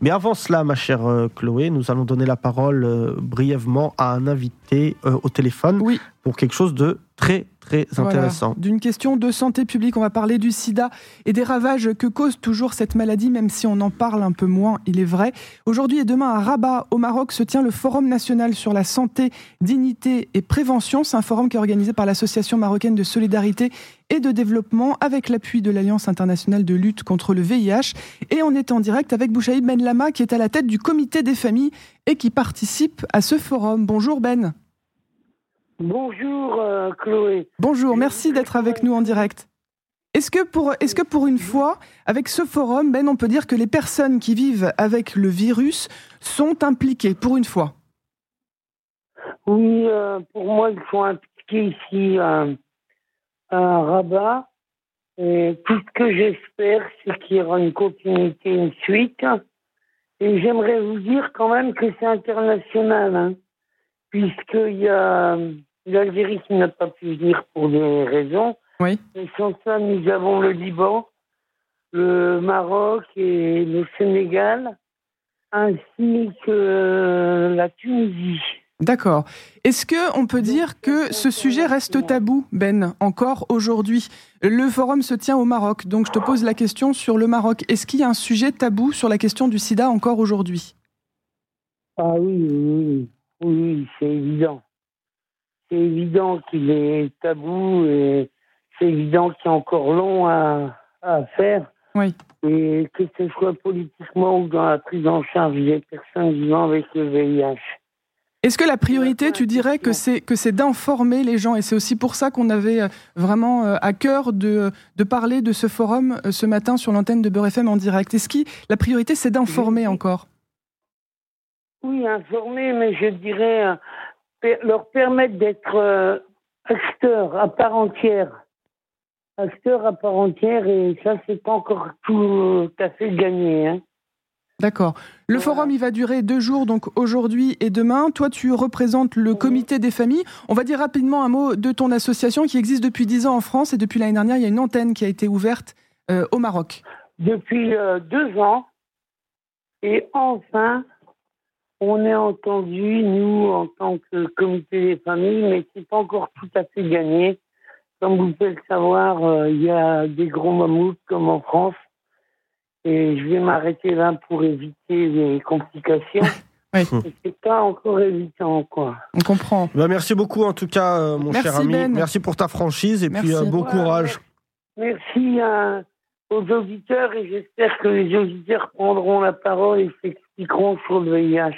Mais avant cela, ma chère euh, Chloé, nous allons donner la parole euh, brièvement à un invité euh, au téléphone Oui. pour quelque chose de très très Voilà. intéressant. D'une question de santé publique, on va parler du sida et des ravages que cause toujours cette maladie, même si on en parle un peu moins, il est vrai. Aujourd'hui et demain à Rabat, au Maroc, se tient le Forum national sur la santé, dignité et prévention. C'est un forum qui est organisé par l'Association marocaine de solidarité et de développement avec l'appui de l'Alliance internationale de lutte contre le VIH. Et on est en direct avec Bouchaïd Ben Lama qui est à la tête du comité des familles et qui participe à ce forum. Bonjour Ben. Bonjour euh, Chloé. Bonjour, merci d'être avec nous en direct. Est-ce que, pour, est-ce que pour une fois, avec ce forum, Ben, on peut dire que les personnes qui vivent avec le virus sont impliquées, pour une fois? Oui, euh, pour moi, ils sont impliqués ici euh, à Rabat. Et tout ce que j'espère, c'est qu'il y aura une continuité, une suite. Et j'aimerais vous dire quand même que c'est international, hein, puisqu'il y a l'Algérie qui n'a pas pu venir pour des raisons. Oui. Et sans ça, nous avons le Liban, le Maroc et le Sénégal, ainsi que la Tunisie. D'accord. Est-ce que on peut dire que ce sujet reste tabou, Ben, encore aujourd'hui? Le forum se tient au Maroc, donc je te pose la question sur le Maroc. Est-ce qu'il y a un sujet tabou sur la question du sida encore aujourd'hui? Ah oui, oui, oui, oui, c'est évident. C'est évident qu'il est tabou et c'est évident qu'il y a encore long à, à faire. Oui. Et que ce soit politiquement ou dans la prise en charge des personnes vivant avec le VIH. Est-ce que la priorité, tu dirais que c'est que c'est d'informer les gens? Et c'est aussi pour ça qu'on avait euh, vraiment euh, à cœur de, de parler de ce forum euh, ce matin sur l'antenne de Beurre FM en direct. Est-ce que la priorité c'est d'informer encore? Oui, informer, mais je dirais euh, leur permettre d'être euh, acteurs à part entière. Acteurs à part entière, et ça, c'est pas encore tout à fait gagné. Hein. D'accord. Le forum il va durer deux jours donc aujourd'hui et demain. Toi tu représentes le comité des familles. On va dire rapidement un mot de ton association qui existe depuis dix ans en France et depuis l'année dernière il y a une antenne qui a été ouverte euh, au Maroc. depuis euh, deux ans. Et enfin, on est entendu, nous, en tant que comité des familles, mais c'est pas encore tout à fait gagné. Comme vous pouvez le savoir, euh, il y a des gros mammouths comme en France. Et je vais m'arrêter là pour éviter les complications. Oui. C'est pas encore évident, quoi. On comprend. Bah, merci beaucoup en tout cas, euh, mon Merci, cher ami. Ben. Merci pour ta franchise et puis euh, bon Ouais, courage. Merci à- aux auditeurs et j'espère que les auditeurs prendront la parole et s'expliqueront sur le VIH.